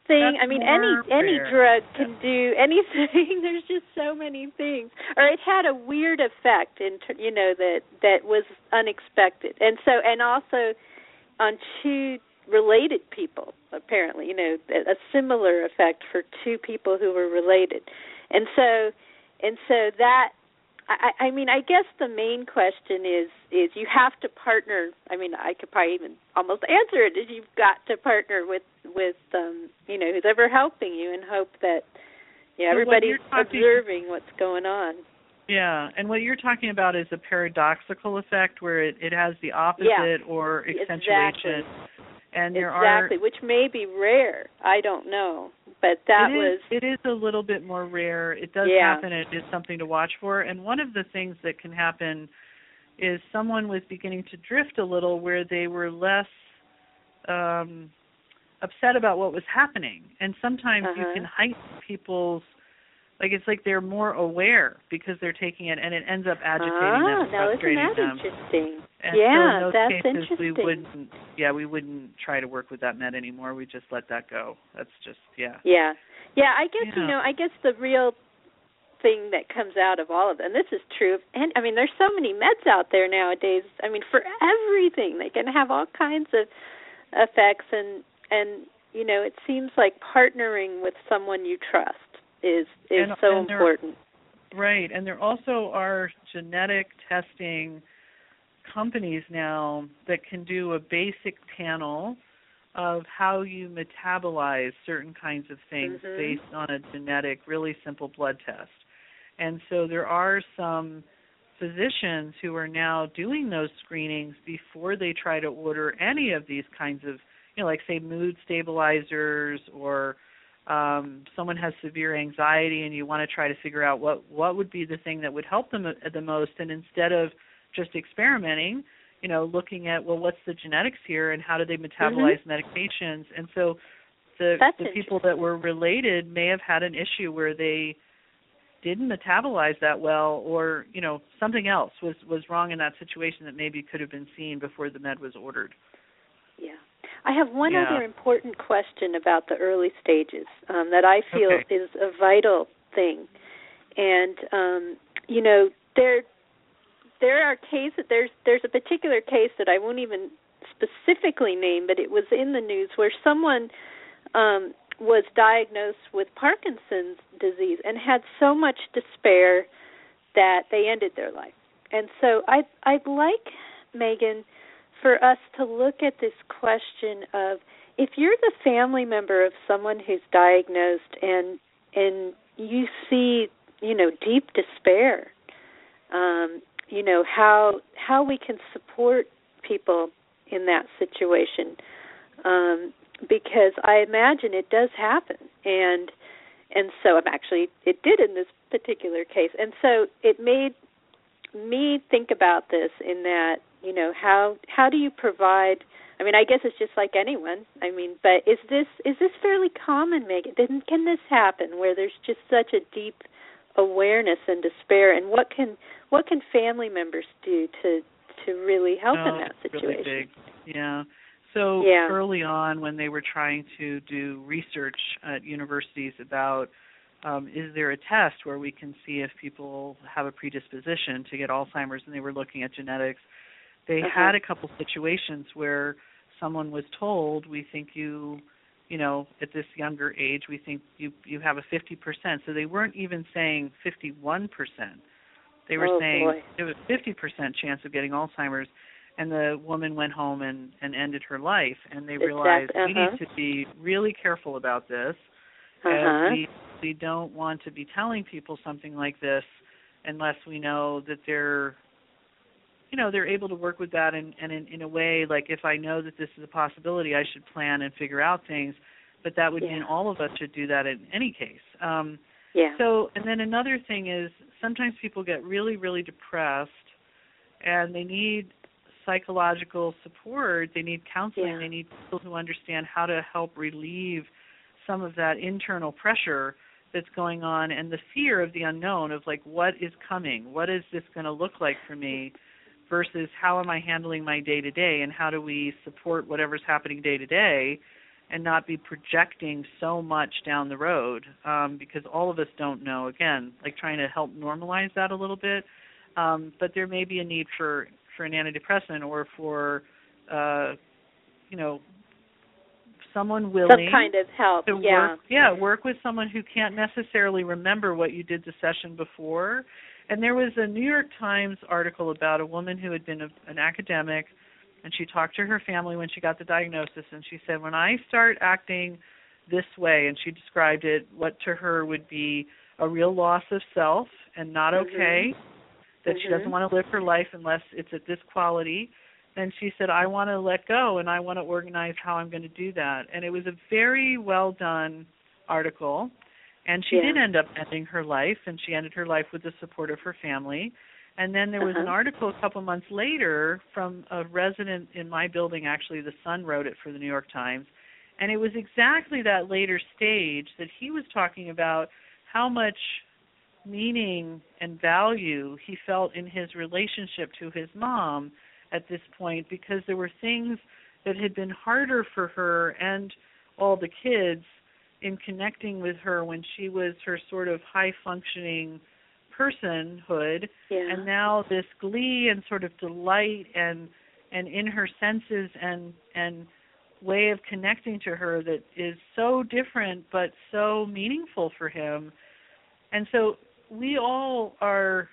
thing. That's I mean, any any drug can do anything. There's just so many things. Or it had a weird effect in you know that that was unexpected, and so and also on two related people apparently. You know, a a similar effect for two people who were related, and so and so that I, I mean, I guess the main question is is you have to partner. I mean, I could probably even almost answer it. Is you've got to partner with with um, you know who's ever helping you, and hope that you know, So everybody's talking- observing what's going on. Yeah, and what you're talking about is a paradoxical effect where it, it has the opposite or accentuation. And there exactly, are which may be rare. I don't know, but that it was is, it is a little bit more rare. It does Yeah. happen. It is something to watch for. And one of the things that can happen is someone was beginning to drift a little where they were less um upset about what was happening. And sometimes you Uh-huh. can heighten people's like it's like they're more aware because they're taking it and it ends up agitating ah, them, now frustrating that them. interesting? And yeah, so in that's cases interesting. we wouldn't yeah, we wouldn't try to work with that med anymore. We just let that go. That's just yeah. Yeah. Yeah, I guess Yeah. you know, I guess the real thing that comes out of all of them. And this is true of and I mean there's so many meds out there nowadays. I mean for everything they can have all kinds of effects and and you know it seems like partnering with someone you trust is is and, so and important. Right, and there also are genetic testing companies now that can do a basic panel of how you metabolize certain kinds of things mm-hmm. based on a genetic, really simple blood test. And so there are some physicians who are now doing those screenings before they try to order any of these kinds of, you know, like say mood stabilizers or um someone has severe anxiety and you want to try to figure out what what would be the thing that would help them the most and instead of just experimenting you know looking at well what's the genetics here and how do they metabolize mm-hmm. medications? And so the That's the people that were related may have had an issue where they didn't metabolize that well or you know something else was was wrong in that situation that maybe could have been seen before the med was ordered I have one yeah. other important question about the early stages um, that I feel okay. is a vital thing, and um, you know there there are cases there's there's a particular case that I won't even specifically name, but it was in the news where someone um, was diagnosed with Parkinson's disease and had so much despair that they ended their life. And so I I'd like Megan for us to look at this question of if you're the family member of someone who's diagnosed and and you see you know deep despair um you know how how we can support people in that situation um because I imagine it does happen. And and so I'm actually it did in this particular case. And so it made me think about this in that you know how how do you provide i mean i guess it's just like anyone i mean but is this is this fairly common megan can, can this happen where there's just such a deep awareness and despair and what can what can family members do to to really help no, in that really situation big. yeah so yeah. early on when they were trying to do research at universities about um, is there a test where we can see if people have a predisposition to get Alzheimer's and they were looking at genetics they uh-huh. had a couple situations where someone was told we think you you know at this younger age we think you you have a 50% so they weren't even saying 51% they were oh, saying boy. there was 50% chance of getting alzheimer's and the woman went home and and ended her life and they realized uh-huh. we need to be really careful about this uh-huh. and we we don't want to be telling people something like this unless we know that they're you know they're able to work with that and and in, in a way like if I know that this is a possibility, I should plan and figure out things. But that would yeah. mean all of us should do that in any case. Um, yeah. So and then another thing is sometimes people get really really depressed and they need psychological support. They need counseling. Yeah. They need people who understand how to help relieve some of that internal pressure that's going on and the fear of the unknown of like what is coming what is this going to look like for me versus how am I handling my day to day and how do we support whatever's happening day to day and not be projecting so much down the road um, because all of us don't know. Again, like trying to help normalize that a little bit. Um, but there may be a need for for an antidepressant or for uh, you know someone willing some kind of help to yeah work yeah work with someone who can't necessarily remember what you did the session before and there was a New York Times article about a woman who had been a, an academic, and she talked to her family when she got the diagnosis, and she said, "When I start acting this way," and she described it, what to her would be a real loss of self and not Mhm. okay, that she doesn't Mhm. want to live her life unless it's at this quality. And she said, I want to let go and I want to organize how I'm going to do that. And it was a very well done article and she Yeah. did end up ending her life, and she ended her life with the support of her family. And then there was an Uh-huh. article a couple months later from a resident in my building. Actually, the son wrote it for the New York Times, and it was exactly that later stage that he was talking about how much meaning and value he felt in his relationship to his mom at this point because there were things that had been harder for her and all the kids in connecting with her when she was her sort of high functioning personhood yeah. and now this glee and sort of delight and and in her senses and and way of connecting to her that is so different but so meaningful for him and so we all are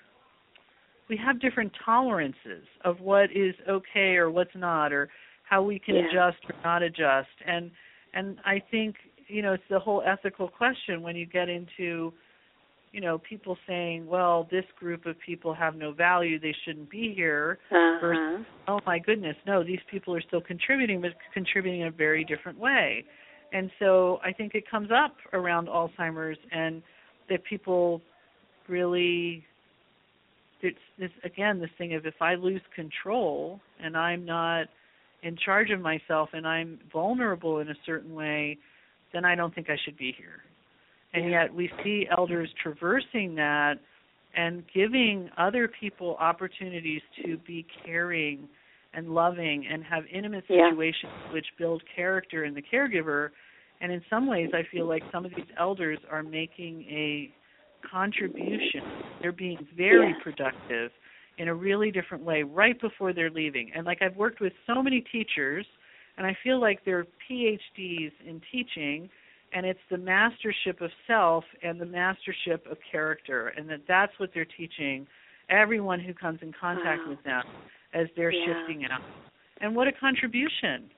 we have different tolerances of what is okay or what's not or how we can Yeah. adjust or not adjust and and i think you know it's the whole ethical question when you get into you know people saying well this group of people have no value they shouldn't be here Uh-huh. oh my goodness no these people are still contributing but contributing in a very different way and so i think it comes up around alzheimer's and that people really it's this again this thing of if i lose control and i'm not in charge of myself and i'm vulnerable in a certain way then i don't think i should be here and Yeah. yet we see elders traversing that and giving other people opportunities to be caring and loving and have intimate Yeah. situations which build character in the caregiver and in some ways i feel like some of these elders are making a contribution they're being very Yeah. productive in a really different way right before they're leaving and like i've worked with so many teachers and i feel like they're phds in teaching and it's the mastership of self and the mastership of character and that that's what they're teaching everyone who comes in contact Wow. with them as they're Yeah. shifting out and what a contribution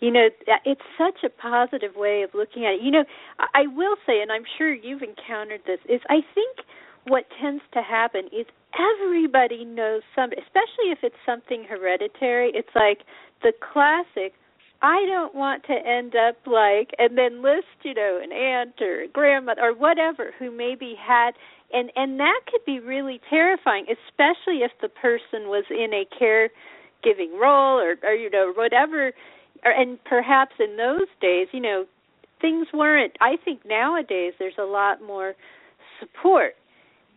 You know, it's such a positive way of looking at it. You know, I I will say, and I'm sure you've encountered this, is I think what tends to happen is everybody knows somebody, especially if it's something hereditary. It's like the classic, I don't want to end up like, and then list, you know, an aunt or a grandmother or whatever who maybe had, and and that could be really terrifying, especially if the person was in a caregiving role or or you know whatever or, and perhaps in those days, you know, things weren't. I think nowadays there's a lot more support,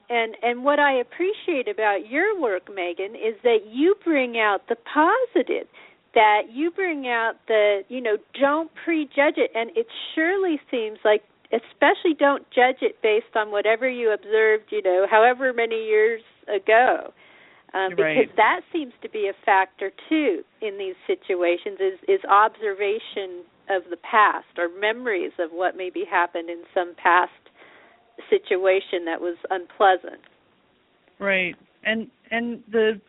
and and what I appreciate about your work, Megan, is that you bring out the positive. That you bring out the, you know, don't prejudge it, and it surely seems like, especially don't judge it based on whatever you observed, you know, however many years ago um, because Right. that seems to be a factor too in these situations is is observation of the past or memories of what maybe happened in some past situation that was unpleasant. Right. And and the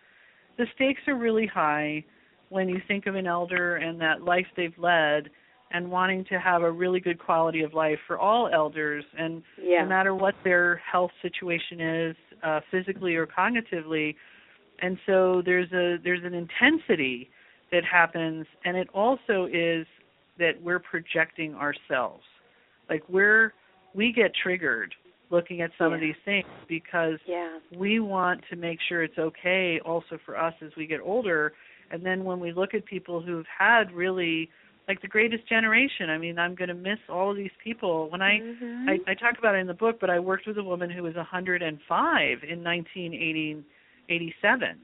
the stakes are really high when you think of an elder and that life they've led and wanting to have a really good quality of life for all elders and Yeah. no matter what their health situation is uh physically or cognitively and so there's a there's an intensity that happens and it also is that we're projecting ourselves like we're we get triggered looking at some of these things because yeah. we want to make sure it's okay also for us as we get older and then when we look at people who've had really like the greatest generation i mean i'm going to miss all of these people when i Mhm. I, I talk about it in the book, but I worked with a woman who was 105 in 1987,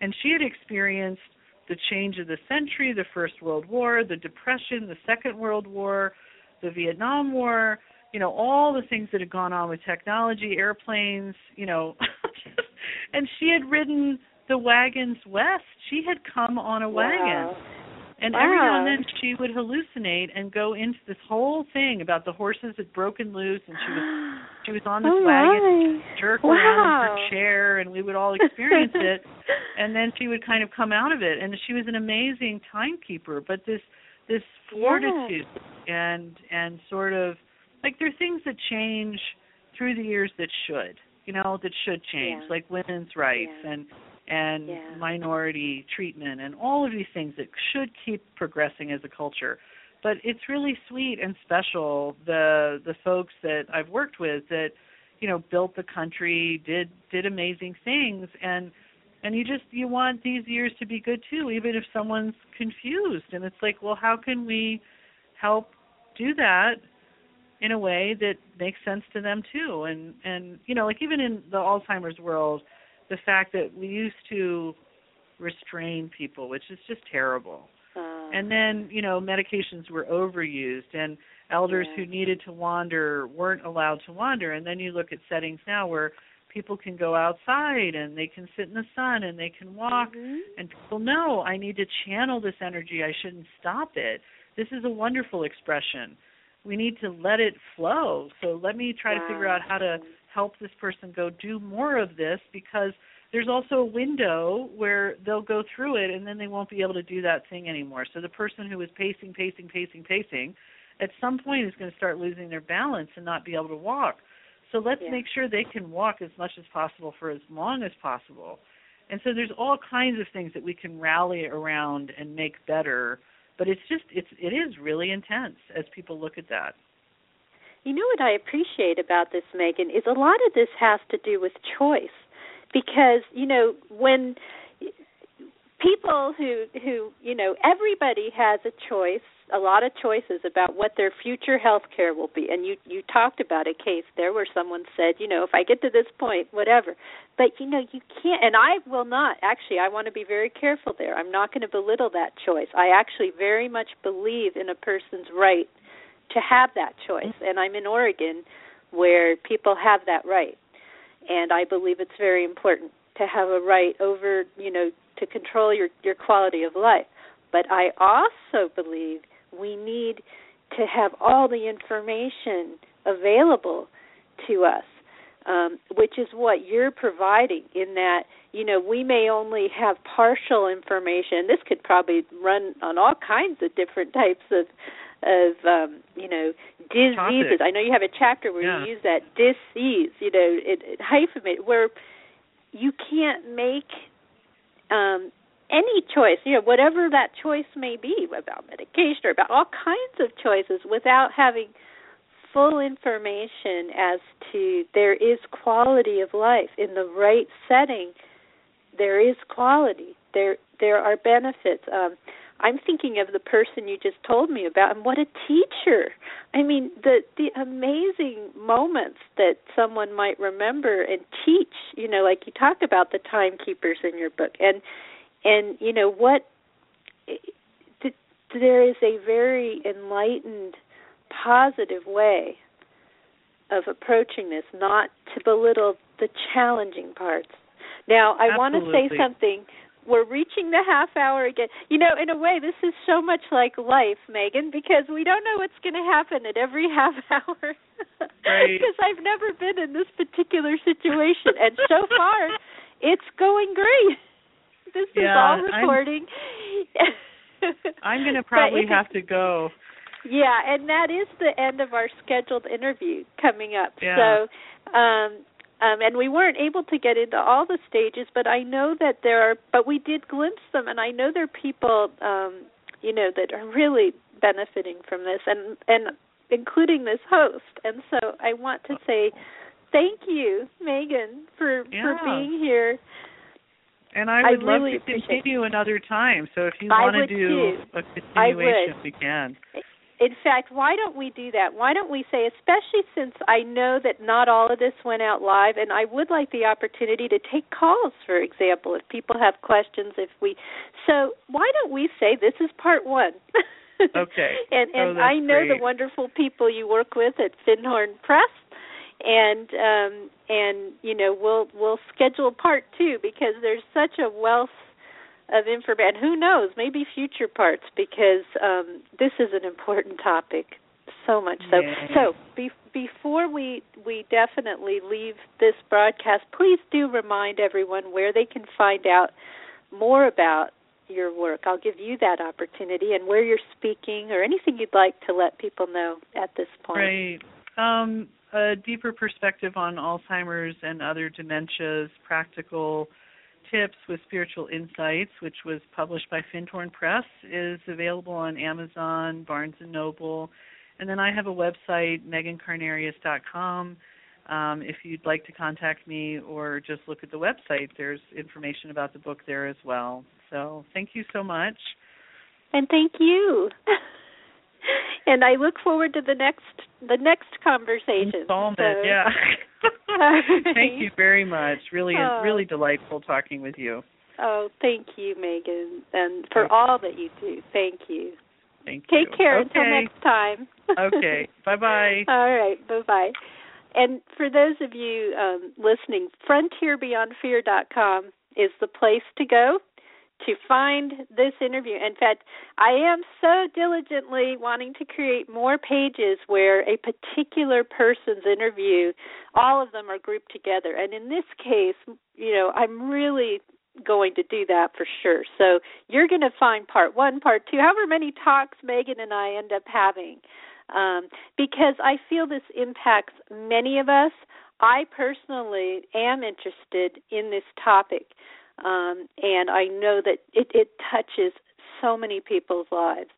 and she had experienced the change of the century, the First World War, the Depression, the Second World War, the Vietnam War, you know, all the things that had gone on with technology, airplanes, you know, and she had ridden the wagons west. She had come on a wagon. Wow. And every now and then she would hallucinate and go into this whole thing about the horses had broken loose and she was she was on this oh wagon jerk around in her chair and we would all experience it and then she would kind of come out of it and she was an amazing timekeeper but this this fortitude and and sort of like there are things that change through the years that should you know that should change Yeah. like women's rights Yeah. and and Yeah. minority treatment and all of these things that should keep progressing as a culture but it's really sweet and special the the folks that I've worked with that you know built the country did did amazing things and and you just you want these years to be good too even if someone's confused and it's like well how can we help do that in a way that makes sense to them too and and you know like even in the alzheimer's world the fact that we used to restrain people which is just terrible Uh, And then, you know, medications were overused and elders Yeah. who needed to wander weren't allowed to wander. And then you look at settings now where people can go outside and they can sit in the sun and they can walk Mhm. and people know I need to channel this energy. I shouldn't stop it. This is a wonderful expression. We need to let it flow. So let me try to figure out how to help this person go do more of this because there's also a window where they'll go through it and then they won't be able to do that thing anymore. So the person who is pacing, pacing, pacing, pacing, at some point is going to start losing their balance and not be able to walk. So let's Yeah. make sure they can walk as much as possible for as long as possible. And so there's all kinds of things that we can rally around and make better, but it's just it's it is really intense as people look at that. You know what I appreciate about this, Megan, is a lot of this has to do with choice. Because, you know, when people who who, you know, everybody has a choice, a lot of choices about what their future health care will be. And you you talked about a case there where someone said, you know, if I get to this point, whatever. But you know, you can't and I will not. Actually, I want to be very careful there. I'm not going to belittle that choice. I actually very much believe in a person's right to have that choice. And I'm in Oregon where people have that right. And I believe it's very important to have a right over, you know, to control your your quality of life. But I also believe we need to have all the information available to us, um, which is what you're providing. In that, you know, we may only have partial information. This could probably run on all kinds of different types of of um, you know diseases. Topic. I know you have a chapter where Yeah. you use that disease, you know, it, it hyphenate where you can't make um any choice, you know, whatever that choice may be about medication or about all kinds of choices without having full information as to there is quality of life in the right setting there is quality. There there are benefits. Um i'm thinking of the person you just told me about and what a teacher. I mean the the amazing moments that someone might remember and teach you know like you talk about the timekeepers in your book. And and you know what eh, th- there is a very enlightened positive way of approaching this not to belittle the challenging parts. Now i want to say something we're reaching the half hour again you know in a way this is so much like life megan because we don't know what's going to happen at every half hour Right. because i've never been in this particular situation and so far it's going great this is Yeah, all I'm- recording I'm going to probably have to go. yeah, and that is the end of our scheduled interview coming up. Yeah. So, um, um, and we weren't able to get into all the stages, but I know that there are. But we did glimpse them, and I know there are people, um, you know, that are really benefiting from this, and and including this host. And so I want to say thank you, Megan, for for being here. And I I would love really to continue another time. So if you I want to do too. a I continuation, we can. In fact, why don't we do that? Why don't we say, especially since I know that not all of this went out live, and I would like the opportunity to take calls, for example, if people have questions. If we, so why don't we say this is part one? Okay. and Oh, and that's I know the wonderful people you work with at Findhorn Press, and um and you know we'll we'll schedule part two because there's such a wealth of information. Who knows? Maybe future parts because um, this is an important topic. So much so. So be, before we we definitely leave this broadcast, please do remind everyone where they can find out more about your work. I'll give you that opportunity and where you're speaking or anything you'd like to let people know at this point. Right. Um, a deeper perspective on Alzheimer's and other dementias, practical tips with spiritual insights, which was published by Findhorn Press, is available on Amazon, Barnes and Noble, and then I have a website, megancarnarius.com. Um, if you'd like to contact me or just look at the website, there's information about the book there as well. So thank you so much. And thank you. and I look forward to the next the next conversation. Installment, So- yeah. Thank you very much. Really, Oh. really delightful talking with you. Oh, thank you, Megan, and for all that you do. Thank you. Thank you. Take care okay. until next time. okay. Bye bye. All right. Bye bye. And for those of you um, listening, frontierbeyondfear.com is the place to go to find this interview. In fact, I am so diligently wanting to create more pages where a particular person's interview, all of them are grouped together. And in this case, you know, I'm really going to do that for sure. So you're going to find part one, part two, however many talks Megan and I end up having, um, because I feel this impacts many of us. I personally am interested in this topic, um, and I know that it, it touches so many people's lives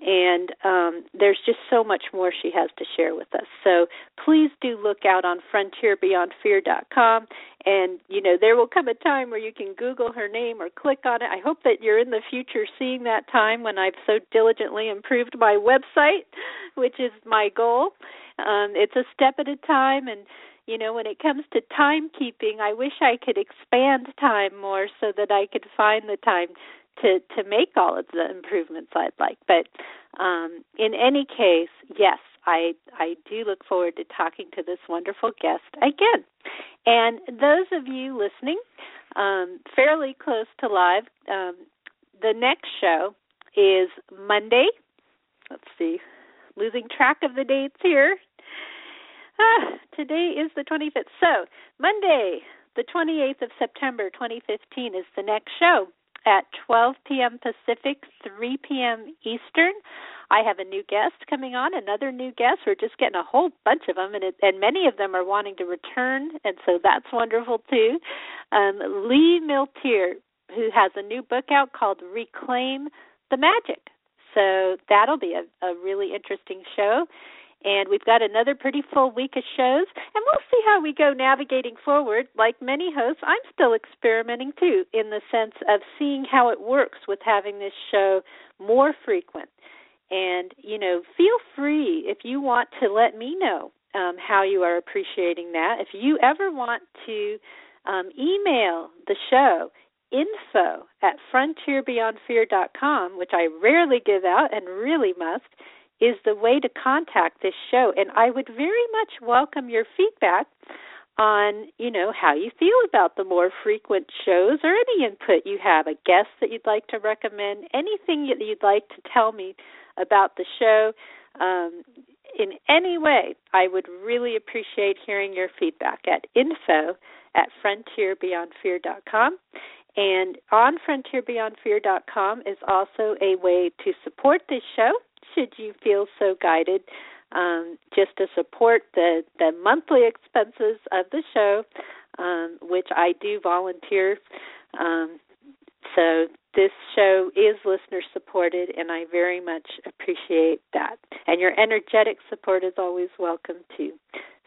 and um, there's just so much more she has to share with us. So please do look out on frontierbeyondfear.com, and you know there will come a time where you can Google her name or click on it. I hope that you're in the future seeing that time when I've so diligently improved my website, which is my goal. Um, it's a step at a time, and you know when it comes to timekeeping, I wish I could expand time more so that I could find the time to to make all of the improvements I'd like. But um, in any case, yes, I I do look forward to talking to this wonderful guest again. And those of you listening, um, fairly close to live, um, the next show is Monday. Let's see, losing track of the dates here. Ah, today is the 25th. So Monday, the 28th of September, 2015, is the next show at 12 p.m. Pacific, 3 p.m. Eastern. I have a new guest coming on, another new guest. We're just getting a whole bunch of them, and it, and many of them are wanting to return, and so that's wonderful too. Um, Lee Milteer, who has a new book out called Reclaim the Magic. So that'll be a, a really interesting show and we've got another pretty full week of shows and we'll see how we go navigating forward. Like many hosts i'm still experimenting too in the sense of seeing how it works with having this show more frequent. And you know feel free if you want to let me know um, how you are appreciating that. If you ever want to um, email the show info at frontierbeyondfear.com which i rarely give out and really must is the way to contact this show. And I would very much welcome your feedback on, you know, how you feel about the more frequent shows or any input you have, a guest that you'd like to recommend, anything that you'd like to tell me about the show. Um, in any way, I would really appreciate hearing your feedback at info at frontierbeyondfear.com. And on frontierbeyondfear.com is also a way to support this show should you feel so guided, um, just to support the, the monthly expenses of the show, um, which I do volunteer. Um, so this show is listener supported, and I very much appreciate that. And your energetic support is always welcome too.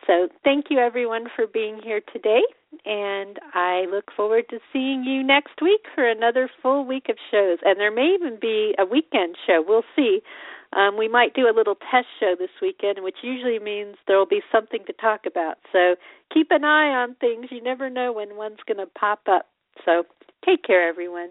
So thank you everyone for being here today, and I look forward to seeing you next week for another full week of shows. And there may even be a weekend show. We'll see. Um, we might do a little test show this weekend, which usually means there will be something to talk about. So keep an eye on things. You never know when one's going to pop up. So take care, everyone.